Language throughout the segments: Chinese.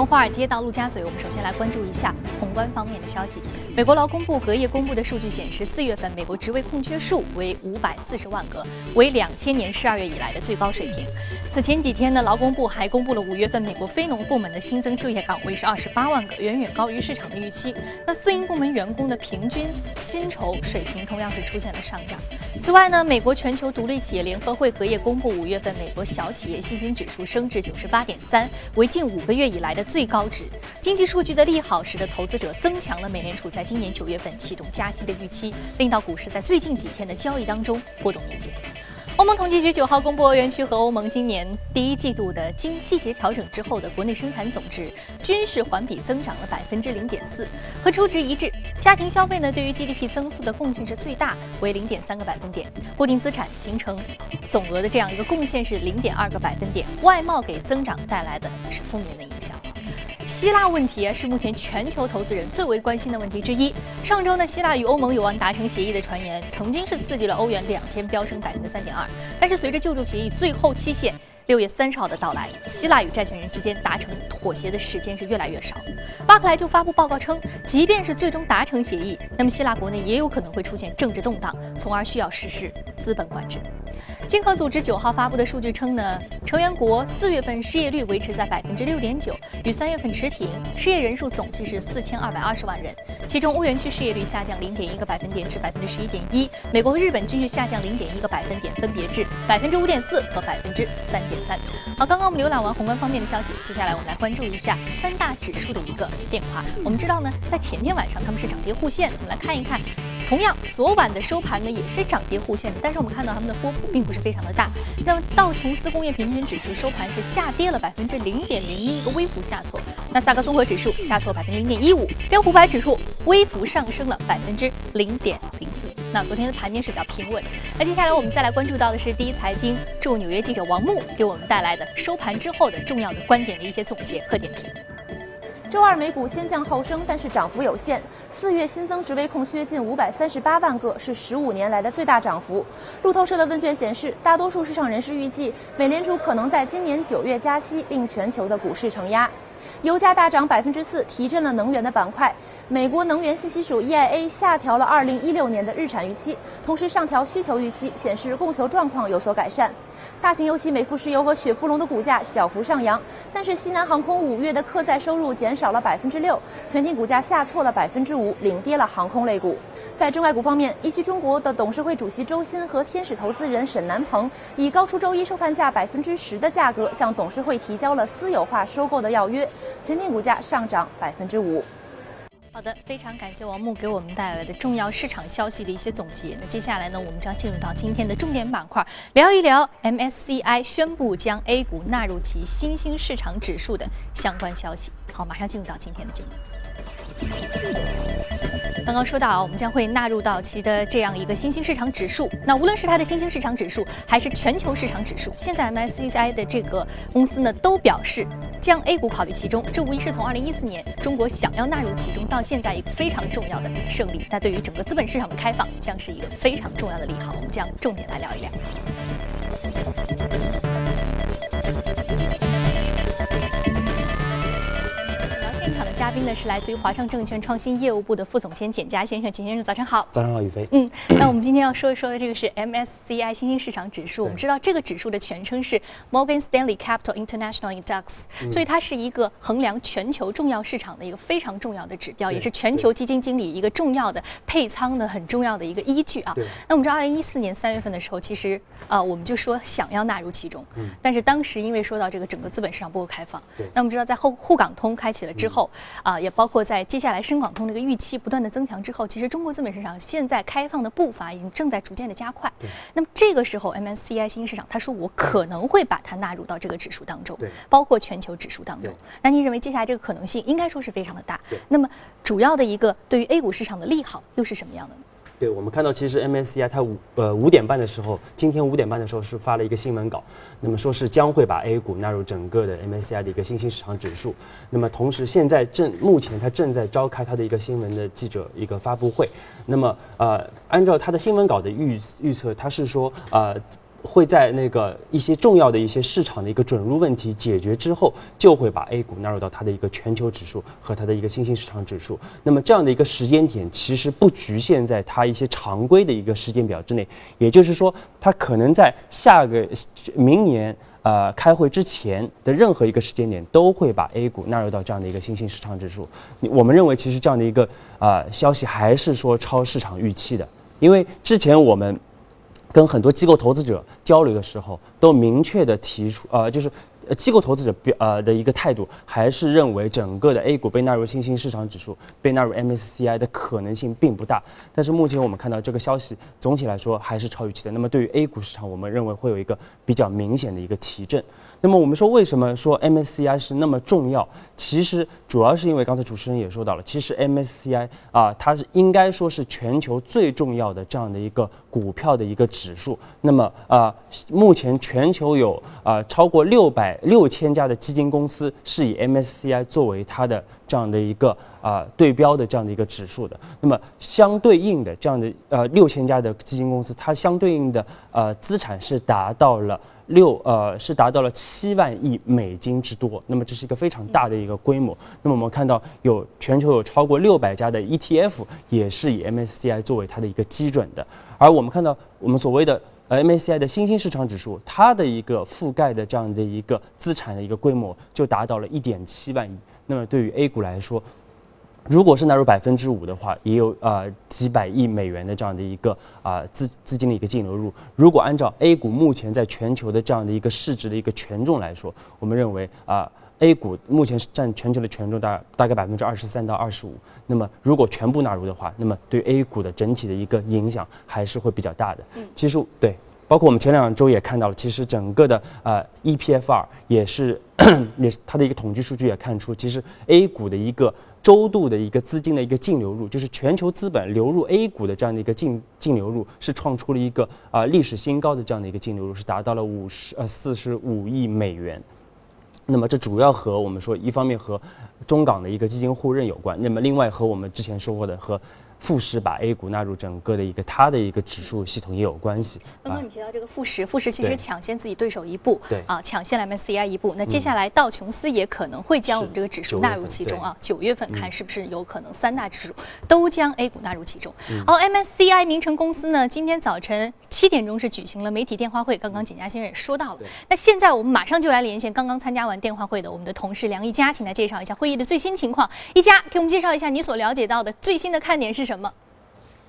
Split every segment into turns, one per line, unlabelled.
从华尔街到陆家嘴，我们首先来关注一下宏观方面的消息。美国劳工部隔夜公布的数据显示，四月份美国职位空缺数为五百四十万个，为两千年十二月以来的最高水平。此前几天呢，劳工部还公布了五月份美国非农部门的新增就业岗位是二十八万个，远远高于市场的预期。那私营部门员工的平均薪酬水平同样是出现了上涨。此外呢，美国全球独立企业联合会隔夜公布五月份美国小企业信心指数升至九十八点三，为近五个月以来的最高值。经济数据的利好使得投资者增强了美联储在今年九月份启动加息的预期，令到股市在最近几天的交易当中波动明显。欧盟统计局九号公布，欧元区和欧盟今年第一季度的经季节调整之后的国内生产总值均是环比增长了百分之零点四，和初值一致。家庭消费呢，对于 GDP 增速的贡献是最大，为零点三个百分点。固定资产形成总额的这样一个贡献是零点二个百分点。外贸给增长带来的是负面的影响。希腊问题是目前全球投资人最为关心的问题之一。上周呢，希腊与欧盟有望达成协议的传言，曾经是刺激了欧元两天飙升百分之三点二。但是随着救助协议最后期限六月三十号的到来，希腊与债权人之间达成妥协的时间是越来越少。巴克莱就发布报告称，即便是最终达成协议，那么希腊国内也有可能会出现政治动荡，从而需要实施资本管制。经合组织九号发布的数据称呢，成员国四月份失业率维持在百分之六点九，与三月份持平，失业人数总计是四千二百二十万人。其中，欧元区失业率下降零点一个百分点至百分之十一点一，美国和日本均是下降零点一个百分点，分别至百分之五点四和百分之三点三。好，刚刚我们浏览完宏观方面的消息，接下来我们来关注一下三大指数的一个变化。我们知道呢，在前天晚上他们是涨跌互现，我们来看一看。同样，昨晚的收盘呢也是涨跌互现的，但是我们看到它们的波幅并不是非常的大。那么道琼斯工业平均指数收盘是下跌了百分之零点零一，一个微幅下挫。那萨克综合指数下挫百分之零点一五，标普百指数微幅上升了百分之零点零四。那昨天的盘面是比较平稳。那接下来我们再来关注到的是第一财经驻纽约记者王木给我们带来的收盘之后的重要的观点的一些总结和点评。
周二美股先降后升，但是涨幅有限。四月新增职位空缺近五百三十八万个，是十五年来的最大涨幅。路透社的问卷显示，大多数市场人士预计，美联储可能在今年九月加息，令全球的股市承压。油价大涨百分之四，提振了能源的板块。美国能源信息署 EIA 下调了二零一六年的日产预期，同时上调需求预期，显示供求状况有所改善。大型油企美孚石油和雪佛龙的股价小幅上扬，但是西南航空五月的客载收入减少了百分之六，全体股价下挫了百分之五，领跌了航空类股。在中外股方面，一汽中国的董事会主席周鑫和天使投资人沈南鹏以高出周一收盘价百分之十的价格向董事会提交了私有化收购的要约。全天股价上涨百分之五。
好的，非常感谢王木给我们带来的重要市场消息的一些总结。那接下来呢，我们将进入到今天的重点板块，聊一聊 MSCI 宣布将 A 股纳入其新兴市场指数的相关消息。好，马上进入到今天的节目。刚刚说到啊，我们将会纳入到其的这样一个新兴市场指数。那无论是它的新兴市场指数，还是全球市场指数，现在 MSCI 的这个公司呢，都表示将 A 股考虑其中。这无疑是从二零一四年中国想要纳入其中到现在一个非常重要的胜利。那对于整个资本市场的开放，将是一个非常重要的利好。我们将重点来聊一聊。嘉宾呢是来自于华创证券创新业务部的副总监简佳先生，简先生早上好。
早上好，宇飞。
嗯，那我们今天要说一说的这个是 MSCI 新兴市场指数。我们知道这个指数的全称是 Morgan Stanley Capital International Index，所以它是一个衡量全球重要市场的一个非常重要的指标，也是全球基金经理一个重要的配仓的很重要的一个依据啊。那我们知道，二零一四年三月份的时候，其实啊，我们就说想要纳入其中，嗯但是当时因为说到这个整个资本市场不够开放，那我们知道在后沪港通开启了之后。啊，也包括在接下来深港通这个预期不断的增强之后，其实中国资本市场现在开放的步伐已经正在逐渐的加快。那么这个时候，MSCI 新兴市场他说我可能会把它纳入到这个指数当中，包括全球指数当中。那您认为接下来这个可能性应该说是非常的大？那么主要的一个对于 A 股市场的利好又是什么样的呢？
对，我们看到其实 MSCI 它五呃五点半的时候，今天五点半的时候是发了一个新闻稿，那么说是将会把 A 股纳入整个的 MSCI 的一个新兴市场指数。那么同时现在正目前它正在召开它的一个新闻的记者一个发布会。那么呃按照它的新闻稿的预预测，它是说呃。会在那个一些重要的一些市场的一个准入问题解决之后，就会把 A 股纳入到它的一个全球指数和它的一个新兴市场指数。那么这样的一个时间点，其实不局限在它一些常规的一个时间表之内，也就是说，它可能在下个明年呃开会之前的任何一个时间点，都会把 A 股纳入到这样的一个新兴市场指数。我们认为，其实这样的一个啊消息还是说超市场预期的，因为之前我们。跟很多机构投资者交流的时候，都明确的提出，呃，就是。机构投资者表呃的一个态度，还是认为整个的 A 股被纳入新兴市场指数、被纳入 MSCI 的可能性并不大。但是目前我们看到这个消息，总体来说还是超预期的。那么对于 A 股市场，我们认为会有一个比较明显的一个提振。那么我们说为什么说 MSCI 是那么重要？其实主要是因为刚才主持人也说到了，其实 MSCI 啊，它是应该说是全球最重要的这样的一个股票的一个指数。那么啊，目前全球有啊超过六百。六千家的基金公司是以 MSCI 作为它的这样的一个啊对标的这样的一个指数的。那么相对应的这样的呃六千家的基金公司，它相对应的呃资产是达到了六呃是达到了七万亿美金之多。那么这是一个非常大的一个规模。那么我们看到有全球有超过六百家的 ETF 也是以 MSCI 作为它的一个基准的。而我们看到我们所谓的。呃，MACI 的新兴市场指数，它的一个覆盖的这样的一个资产的一个规模就达到了一点七万亿。那么对于 A 股来说，如果是纳入百分之五的话，也有呃几百亿美元的这样的一个啊资资金的一个净流入。如果按照 A 股目前在全球的这样的一个市值的一个权重来说，我们认为啊。A 股目前是占全球的权重大大概百分之二十三到二十五，那么如果全部纳入的话，那么对 A 股的整体的一个影响还是会比较大的。嗯，其实对，包括我们前两周也看到了，其实整个的呃 EPFR 也是 也是它的一个统计数据也看出，其实 A 股的一个周度的一个资金的一个净流入，就是全球资本流入 A 股的这样的一个净净流入，是创出了一个啊历史新高的这样的一个净流入，是达到了五十呃四十五亿美元。那么这主要和我们说，一方面和中港的一个基金互认有关，那么另外和我们之前说过的和。富时把 A 股纳入整个的一个它的一个指数系统也有关系。
刚刚你提到这个富时，富时其实抢先自己对手一步，
对
啊，抢先了 MSCI 一步。那接下来道琼斯也可能会将我们这个指数纳入其中啊。九月份看是不是有可能三大指数都将 A 股纳入其中。好，MSCI 名城公司呢，今天早晨七点钟是举行了媒体电话会。刚刚景佳先生也说到了。那现在我们马上就来连线刚刚参加完电话会的我们的同事梁一佳，请来介绍一下会议的最新情况。一佳，给我们介绍一下你所了解到的最新的看点是什么？
什么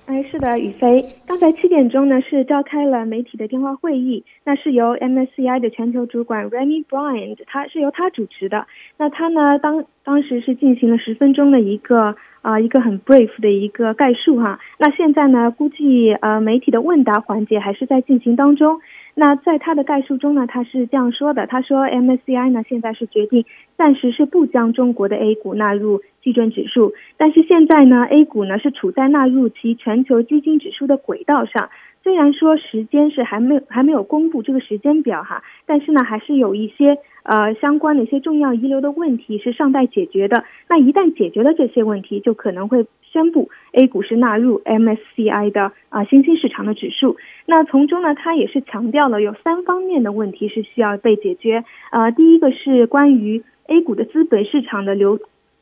哎，是的，宇飞，刚才七点钟呢是召开了媒体的电话会议，那是由 MSCI 的全球主管 Remy Bryant，他是由他主持的。那他呢当当时是进行了十分钟的一个啊一个很 brief 的一个概述哈。那现在呢估计呃媒体的问答环节还是在进行当中。那在他的概述中呢，他是这样说的：他说，MSCI 呢现在是决定暂时是不将中国的 A 股纳入基准指数，但是现在呢，A 股呢是处在纳入其全球基金指数的轨道上。虽然说时间是还没有还没有公布这个时间表哈，但是呢，还是有一些呃相关的一些重要遗留的问题是尚待解决的。那一旦解决了这些问题，就可能会宣布 A 股是纳入 MSCI 的啊新兴市场的指数。那从中呢，他也是强调了有三方面的问题是需要被解决。呃，第一个是关于 A 股的资本市场的流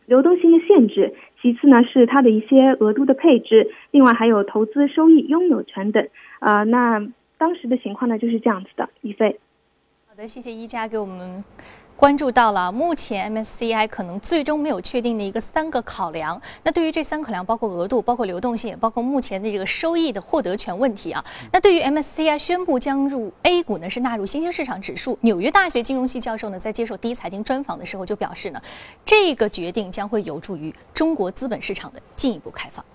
流动性的限制。其次呢，是它的一些额度的配置，另外还有投资收益、拥有权等。啊，那当时的情况呢就是这样子的，一飞。
好的，谢谢一家给我们。关注到了目前 MSCI 可能最终没有确定的一个三个考量。那对于这三个考量，包括额度、包括流动性、包括目前的这个收益的获得权问题啊。那对于 MSCI 宣布将入 A 股呢，是纳入新兴市场指数。纽约大学金融系教授呢，在接受第一财经专访的时候就表示呢，这个决定将会有助于中国资本市场的进一步开放。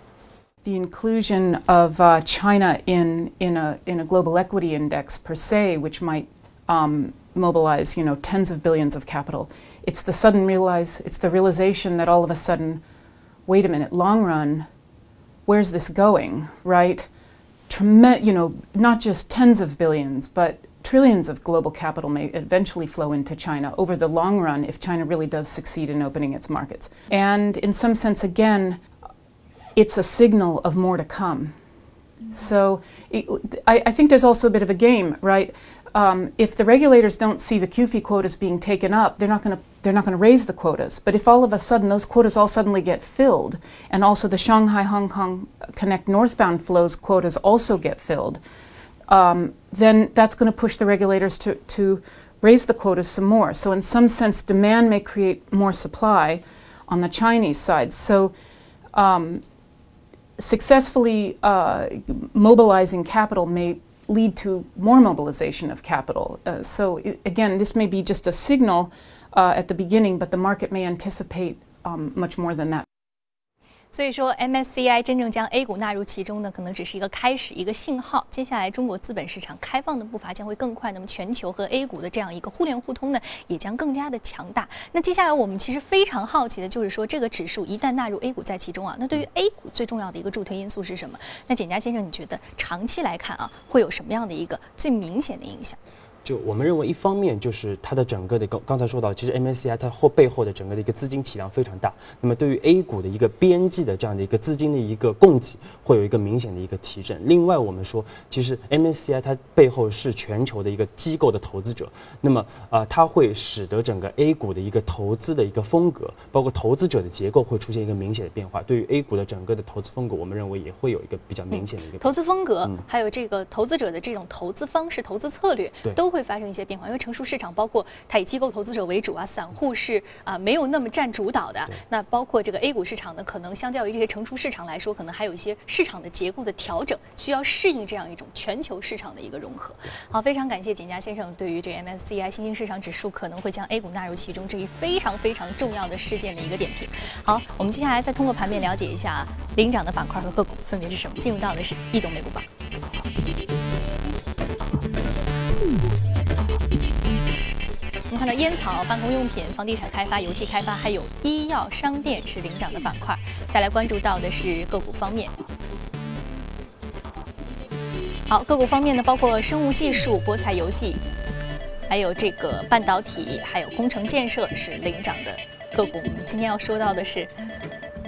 The inclusion of China in in a in a global equity index per se, which might um. mobilize, you know, tens of billions of capital. It's the sudden realize, it's the realization that all of a sudden, wait a minute, long run, where's this going, right? Trem- you know, not just tens of billions, but trillions of global capital may eventually flow into China over the long run if China really does succeed in opening its markets. And in some sense, again, it's a signal of more to come So it, I, I think there's also a bit of a game, right? Um, if the regulators don't see the QFI quotas being taken up, they're not going to they're not going to raise the quotas. But if all of a sudden those quotas all suddenly get filled, and also the Shanghai Hong Kong Connect northbound flows quotas also get filled, um, then that's going to push the regulators to, to raise the quotas some more. So in some sense, demand may create more supply on the Chinese side. So um, successfully uh, mobilizing capital may lead to more mobilization of capital. Uh, so again, this may be just a signal uh, at the beginning, but the market may anticipate um, much more than that.
所以说，MSCI 真正将 A 股纳入其中呢，可能只是一个开始，一个信号。接下来，中国资本市场开放的步伐将会更快，那么全球和 A 股的这样一个互联互通呢，也将更加的强大。那接下来，我们其实非常好奇的就是说，这个指数一旦纳入 A 股在其中啊，那对于 A 股最重要的一个助推因素是什么？那简家先生，你觉得长期来看啊，会有什么样的一个最明显的影响？
就我们认为，一方面就是它的整个的刚刚才说到，其实 MSCI 它后背后的整个的一个资金体量非常大，那么对于 A 股的一个边际的这样的一个资金的一个供给，会有一个明显的一个提振。另外，我们说，其实 MSCI 它背后是全球的一个机构的投资者，那么啊，它会使得整个 A 股的一个投资的一个风格，包括投资者的结构会出现一个明显的变化。对于 A 股的整个的投资风格，我们认为也会有一个比较明显的一个
投资风格，还有这个投资者的这种投资方式、投资策略，都。会发生一些变化，因为成熟市场包括它以机构投资者为主啊，散户是啊没有那么占主导的。那包括这个 A 股市场呢，可能相较于这些成熟市场来说，可能还有一些市场的结构的调整，需要适应这样一种全球市场的一个融合。好，非常感谢简家先生对于这 MSCI 新兴市场指数可能会将 A 股纳入其中这一非常非常重要的事件的一个点评。好，我们接下来再通过盘面了解一下领涨的板块和个股分别是什么。进入到的是异动美股榜。看到烟草、办公用品、房地产开发、油气开发，还有医药、商店是领涨的板块。再来关注到的是个股方面。好，个股方面呢，包括生物技术、博彩游戏，还有这个半导体，还有工程建设是领涨的个股。我们今天要说到的是。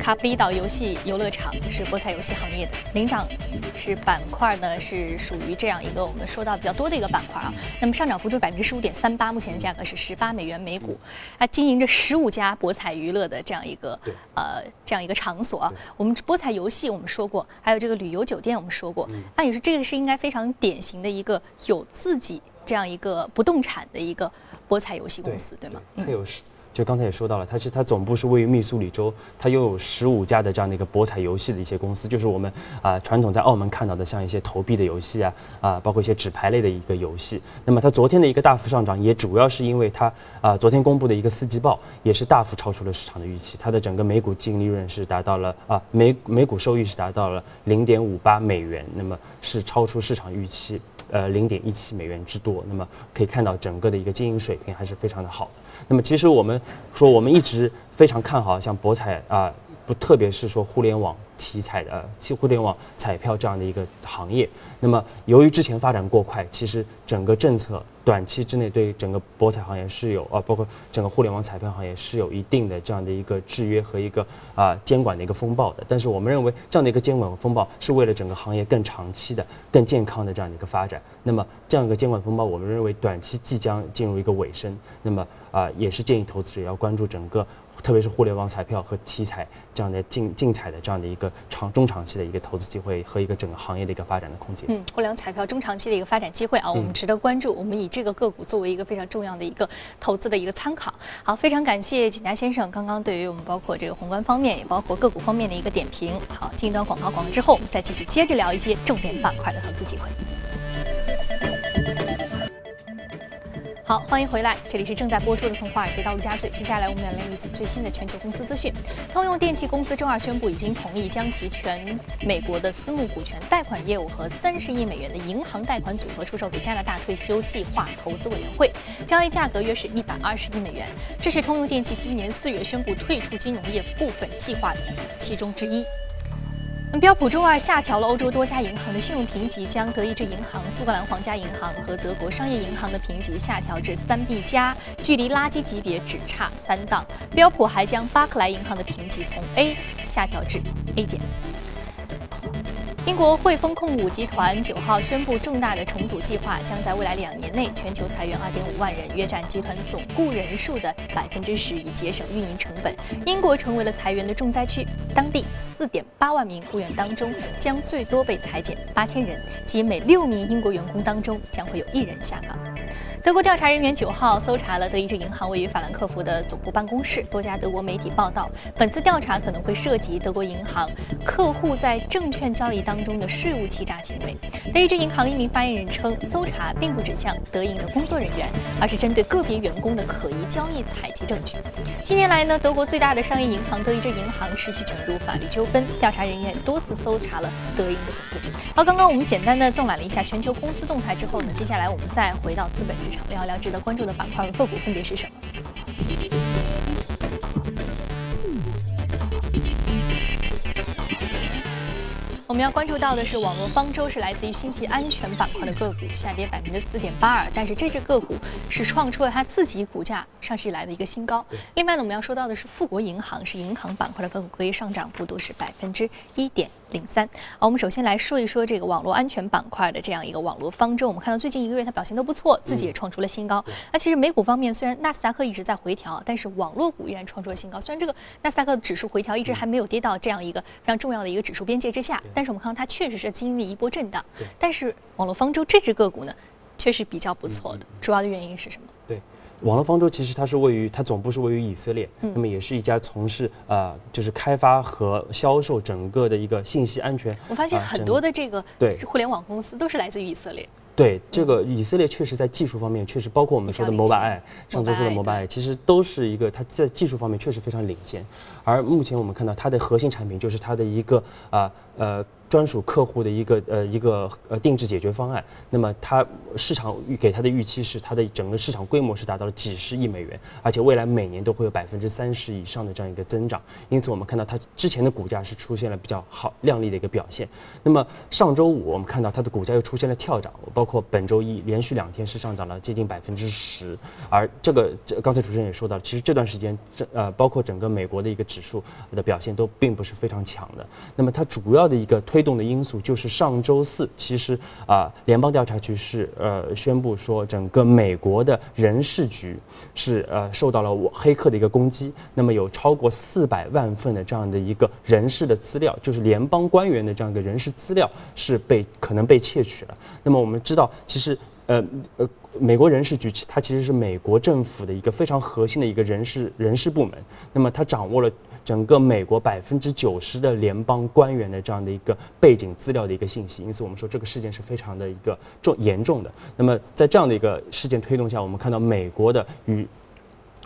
卡普里岛游戏游乐场是博彩游戏行业的领涨，是板块呢，是属于这样一个我们说到比较多的一个板块啊。那么上涨幅度百分之十五点三八，目前的价格是十八美元每股。它经营着十五家博彩娱乐的这样一个呃这样一个场所啊。我们博彩游戏我们说过，还有这个旅游酒店我们说过。按理说这个是应该非常典型的一个有自己这样一个不动产的一个博彩游戏公司，对吗？
它有十。就刚才也说到了，它是它总部是位于密苏里州，它拥有十五家的这样的一个博彩游戏的一些公司，就是我们啊传统在澳门看到的，像一些投币的游戏啊啊，包括一些纸牌类的一个游戏。那么它昨天的一个大幅上涨，也主要是因为它啊昨天公布的一个四季报也是大幅超出了市场的预期，它的整个每股净利润是达到了啊每每股收益是达到了零点五八美元，那么是超出市场预期。呃，零点一七美元之多，那么可以看到整个的一个经营水平还是非常的好。那么其实我们说，我们一直非常看好像博彩啊，不特别是说互联网。题材的，其互联网彩票这样的一个行业，那么由于之前发展过快，其实整个政策短期之内对整个博彩行业是有啊，包括整个互联网彩票行业是有一定的这样的一个制约和一个啊监管的一个风暴的。但是我们认为这样的一个监管风暴是为了整个行业更长期的、更健康的这样的一个发展。那么这样一个监管风暴，我们认为短期即将进入一个尾声。那么啊，也是建议投资者要关注整个。特别是互联网彩票和体彩这样的竞竞彩的这样的一个长中长期的一个投资机会和一个整个行业的一个发展的空间。
嗯，互联网彩票中长期的一个发展机会啊，我们值得关注。我们以这个个股作为一个非常重要的一个投资的一个参考。好，非常感谢景佳先生刚刚对于我们包括这个宏观方面，也包括个股方面的一个点评。好，进一段广告广告之后，我们再继续接着聊一些重点板块的投资机会。好，欢迎回来，这里是正在播出的《从华尔街到陆家嘴》。接下来我们要来一组最新的全球公司资讯。通用电气公司周二宣布，已经同意将其全美国的私募股权贷款业务和三十亿美元的银行贷款组合出售给加拿大退休计划投资委员会，交易价格约是一百二十亿美元。这是通用电气今年四月宣布退出金融业部分计划的其中之一。标普周二下调了欧洲多家银行的信用评级，将德意志银行、苏格兰皇家银行和德国商业银行的评级下调至三 B 加，距离垃圾级别只差三档。标普还将巴克莱银行的评级从 A 下调至 A 减。英国汇丰控股集团九号宣布重大的重组计划，将在未来两年内全球裁员二点五万人，约占集团总雇人数的百分之十，以节省运营成本。英国成为了裁员的重灾区，当地四点八万名雇员当中，将最多被裁减八千人，即每六名英国员工当中将会有一人下岗。德国调查人员九号搜查了德意志银行位于法兰克福的总部办公室。多家德国媒体报道，本次调查可能会涉及德国银行客户在证券交易当中的税务欺诈行为。德意志银行一名发言人称，搜查并不指向德银的工作人员，而是针对个别员工的可疑交易采集证据。近年来呢，德国最大的商业银行德意志银行持续卷入法律纠纷，调查人员多次搜查了德银的总部。好，刚刚我们简单的纵览了一下全球公司动态之后呢，接下来我们再回到资本市场。聊一聊值得关注的板块和个股分别是什么？我们要关注到的是，网络方舟是来自于信息安全板块的个股，下跌百分之四点八二。但是这只个股是创出了它自己股价上市以来的一个新高。另外呢，我们要说到的是富国银行，是银行板块的个股，可以上涨幅度是百分之一点零三。好，我们首先来说一说这个网络安全板块的这样一个网络方舟。我们看到最近一个月它表现都不错，自己也创出了新高。那其实美股方面，虽然纳斯达克一直在回调，但是网络股依然创出了新高。虽然这个纳斯达克指数回调一直还没有跌到这样一个非常重要的一个指数边界之下。但是我们看到它确实是经历一波震荡，但是网络方舟这只个股呢，却是比较不错的。主要的原因是什么？
对，网络方舟其实它是位于它总部是位于以色列，那么也是一家从事呃就是开发和销售整个的一个信息安全。
我发现很多的这个
对
互联网公司都是来自于以色列。
对这个以色列确实在技术方面，确实包括我们说的 Mobile，上周说的 Mobile，其实都是一个它在技术方面确实非常领先。而目前我们看到它的核心产品就是它的一个啊呃。专属客户的一个呃一个呃定制解决方案，那么它市场预给它的预期是它的整个市场规模是达到了几十亿美元，而且未来每年都会有百分之三十以上的这样一个增长。因此我们看到它之前的股价是出现了比较好靓丽的一个表现。那么上周五我们看到它的股价又出现了跳涨，包括本周一连续两天是上涨了接近百分之十。而这个这刚才主持人也说到了，其实这段时间这呃包括整个美国的一个指数的表现都并不是非常强的。那么它主要的一个推动的因素就是上周四，其实啊，联邦调查局是呃宣布说，整个美国的人事局是呃受到了我黑客的一个攻击，那么有超过四百万份的这样的一个人事的资料，就是联邦官员的这样一个人事资料是被可能被窃取了。那么我们知道，其实呃呃，美国人事局它其实是美国政府的一个非常核心的一个人事人事部门，那么它掌握了。整个美国百分之九十的联邦官员的这样的一个背景资料的一个信息，因此我们说这个事件是非常的一个重严重的。那么在这样的一个事件推动下，我们看到美国的与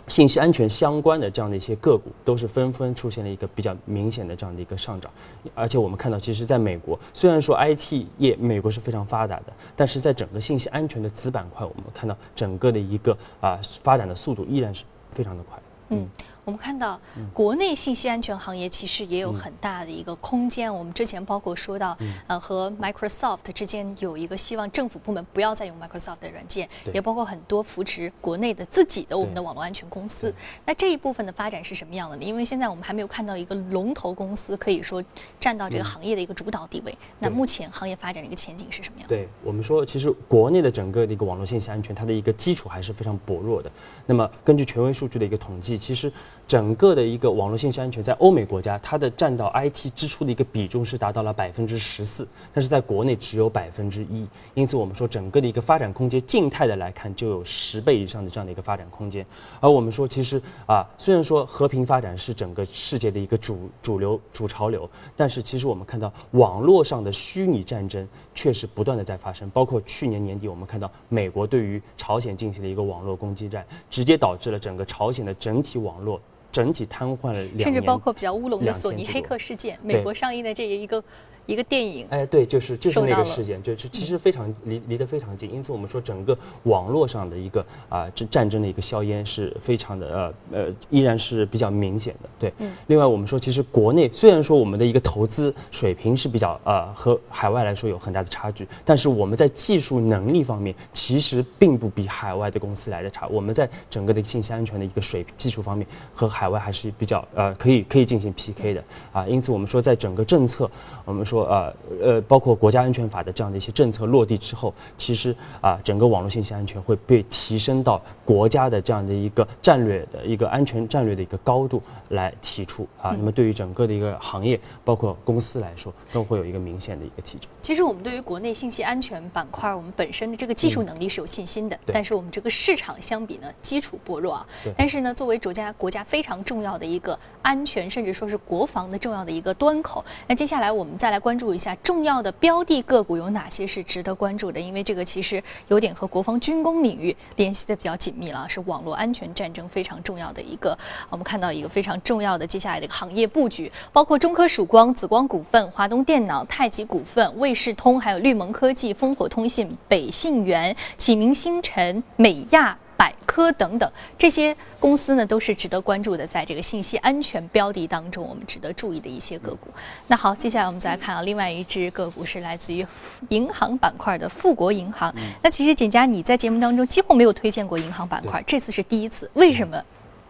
信息安全相关的这样的一些个股都是纷纷出现了一个比较明显的这样的一个上涨。而且我们看到，其实在美国，虽然说 IT 业美国是非常发达的，但是在整个信息安全的子板块，我们看到整个的一个啊发展的速度依然是非常的快。
嗯。我们看到，国内信息安全行业其实也有很大的一个空间。我们之前包括说到，呃，和 Microsoft 之间有一个希望政府部门不要再用 Microsoft 的软件，也包括很多扶持国内的自己的我们的网络安全公司。那这一部分的发展是什么样的呢？因为现在我们还没有看到一个龙头公司可以说占到这个行业的一个主导地位。那目前行业发展的一个前景是什么样？
对我们说，其实国内的整个的一个网络信息安全，它的一个基础还是非常薄弱的。那么根据权威数据的一个统计，其实。整个的一个网络信息安全，在欧美国家，它的占到 IT 支出的一个比重是达到了百分之十四，但是在国内只有百分之一。因此，我们说整个的一个发展空间，静态的来看就有十倍以上的这样的一个发展空间。而我们说，其实啊，虽然说和平发展是整个世界的一个主主流主潮流，但是其实我们看到网络上的虚拟战争确实不断的在发生。包括去年年底，我们看到美国对于朝鲜进行了一个网络攻击战，直接导致了整个朝鲜的整体网络。整体瘫痪了两年，
甚至包括比较乌龙的索尼黑客事件，美国上映的这一个。一个电影，
哎，对，就是就是那个事件，就是其实非常离离得非常近，因此我们说整个网络上的一个啊这战争的一个硝烟是非常的呃呃依然是比较明显的，对。另外我们说其实国内虽然说我们的一个投资水平是比较呃和海外来说有很大的差距，但是我们在技术能力方面其实并不比海外的公司来的差，我们在整个的信息安全的一个水平技术方面和海外还是比较呃可以可以进行 PK 的啊，因此我们说在整个政策我们说。说呃呃，包括国家安全法的这样的一些政策落地之后，其实啊，整个网络信息安全会被提升到国家的这样的一个战略的一个安全战略的一个高度来提出啊。那么对于整个的一个行业，包括公司来说，都会有一个明显的一个提升。
其实我们对于国内信息安全板块，我们本身的这个技术能力是有信心的，但是我们这个市场相比呢，基础薄弱啊。但是呢，作为国家国家非常重要的一个安全，甚至说是国防的重要的一个端口。那接下来我们再来关注一下重要的标的个股有哪些是值得关注的，因为这个其实有点和国防军工领域联系的比较紧密了，是网络安全战争非常重要的一个。我们看到一个非常重要的接下来的行业布局，包括中科曙光、紫光股份、华东电脑、太极股份、卫视通，还有绿盟科技、烽火通信、北信源、启明星辰、美亚。百科等等这些公司呢，都是值得关注的，在这个信息安全标的当中，我们值得注意的一些个股。那好，接下来我们再来看啊，另外一只个股是来自于银行板块的富国银行。那其实简佳你在节目当中几乎没有推荐过银行板块，这次是第一次，为什么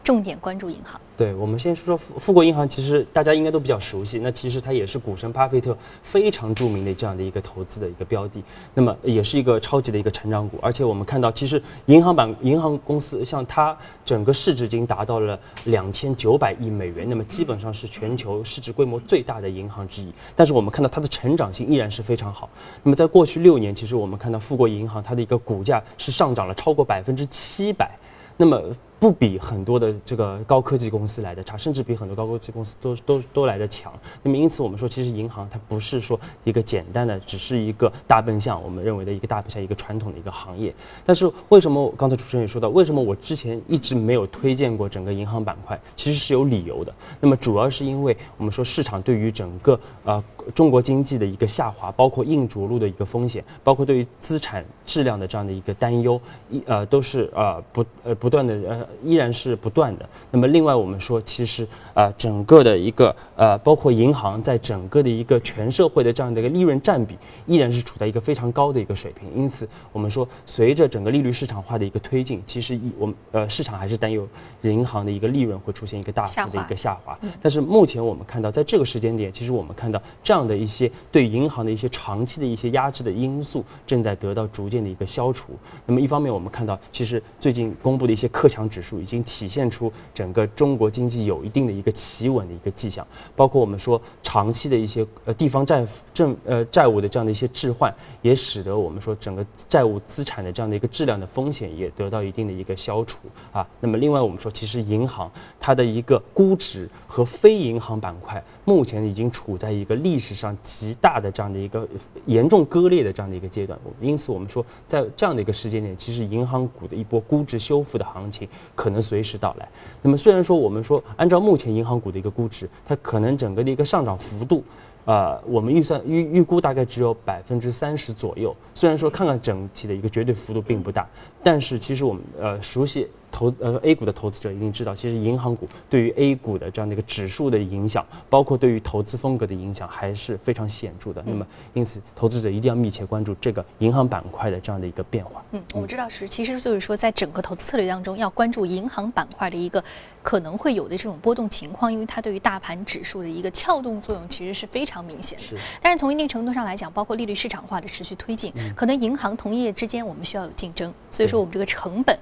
重点关注银行？
对，我们先说说富富国银行，其实大家应该都比较熟悉。那其实它也是股神巴菲特非常著名的这样的一个投资的一个标的，那么也是一个超级的一个成长股。而且我们看到，其实银行板银行公司像它整个市值已经达到了两千九百亿美元，那么基本上是全球市值规模最大的银行之一。但是我们看到它的成长性依然是非常好。那么在过去六年，其实我们看到富国银行它的一个股价是上涨了超过百分之七百。那么不比很多的这个高科技公司来的差，甚至比很多高科技公司都都都来的强。那么因此我们说，其实银行它不是说一个简单的，只是一个大笨象，我们认为的一个大奔向，一个传统的一个行业。但是为什么刚才主持人也说到，为什么我之前一直没有推荐过整个银行板块？其实是有理由的。那么主要是因为我们说市场对于整个呃中国经济的一个下滑，包括硬着陆的一个风险，包括对于资产质量的这样的一个担忧，一呃都是呃不呃不断的呃。依然是不断的。那么，另外我们说，其实啊，整个的一个呃，包括银行在整个的一个全社会的这样的一个利润占比，依然是处在一个非常高的一个水平。因此，我们说，随着整个利率市场化的一个推进，其实我们呃市场还是担忧银行的一个利润会出现一个大幅的一个下滑。但是目前我们看到，在这个时间点，其实我们看到这样的一些对银行的一些长期的一些压制的因素正在得到逐渐的一个消除。那么一方面，我们看到其实最近公布的一些克强指数。已经体现出整个中国经济有一定的一个企稳的一个迹象，包括我们说长期的一些呃地方债政呃债务的这样的一些置换，也使得我们说整个债务资产的这样的一个质量的风险也得到一定的一个消除啊。那么另外我们说，其实银行它的一个估值和非银行板块目前已经处在一个历史上极大的这样的一个严重割裂的这样的一个阶段，因此我们说在这样的一个时间点，其实银行股的一波估值修复的行情。可能随时到来。那么，虽然说我们说按照目前银行股的一个估值，它可能整个的一个上涨幅度，呃，我们预算预预估大概只有百分之三十左右。虽然说看看整体的一个绝对幅度并不大，但是其实我们呃熟悉。投呃 A 股的投资者一定知道，其实银行股对于 A 股的这样的一个指数的影响，包括对于投资风格的影响，还是非常显著的。那么，因此投资者一定要密切关注这个银行板块的这样的一个变化。
嗯，我们知道是，其实就是说，在整个投资策略当中，要关注银行板块的一个可能会有的这种波动情况，因为它对于大盘指数的一个撬动作用其实是非常明显的。
是。
但是从一定程度上来讲，包括利率市场化的持续推进，可能银行同业之间我们需要有竞争，所以说我们这个成本。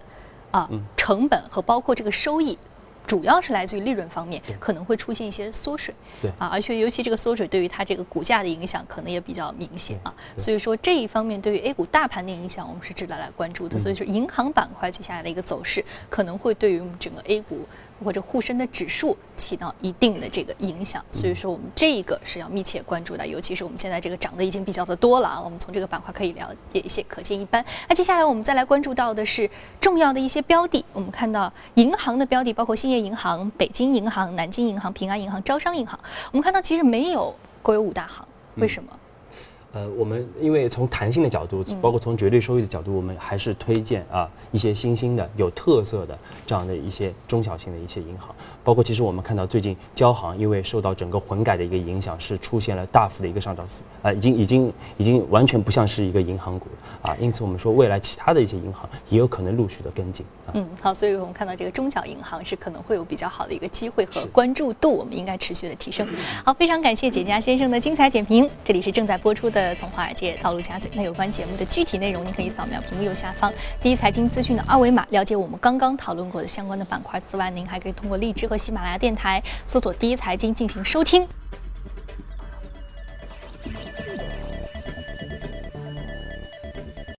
啊，成本和包括这个收益，主要是来自于利润方面，可能会出现一些缩水。
对
啊，而且尤其这个缩水对于它这个股价的影响，可能也比较明显啊。所以说这一方面对于 A 股大盘的影响，我们是值得来关注的。所以说银行板块接下来的一个走势，可能会对于我们整个 A 股。或者沪深的指数起到一定的这个影响，所以说我们这个是要密切关注的，尤其是我们现在这个涨得已经比较的多了啊，我们从这个板块可以了解一些，可见一斑。那接下来我们再来关注到的是重要的一些标的，我们看到银行的标的包括兴业银行、北京银行、南京银行、平安银行、招商银行，我们看到其实没有国有五大行，为什么？
呃，我们因为从弹性的角度，包括从绝对收益的角度，我们还是推荐啊一些新兴的、有特色的这样的一些中小型的一些银行。包括其实我们看到最近交行因为受到整个混改的一个影响，是出现了大幅的一个上涨幅，啊，已经已经已经完全不像是一个银行股了啊。因此我们说未来其他的一些银行也有可能陆续的跟进。
嗯，好，所以我们看到这个中小银行是可能会有比较好的一个机会和关注度，我们应该持续的提升。好，非常感谢简家先生的精彩点评。这里是正在播出《从华尔街到陆家嘴》，那有关节目的具体内容，您可以扫描屏幕右下方第一财经资讯的二维码，了解我们刚刚讨论过的相关的板块。此外，您还可以通过荔枝和喜马拉雅电台搜索“第一财经”进行收听。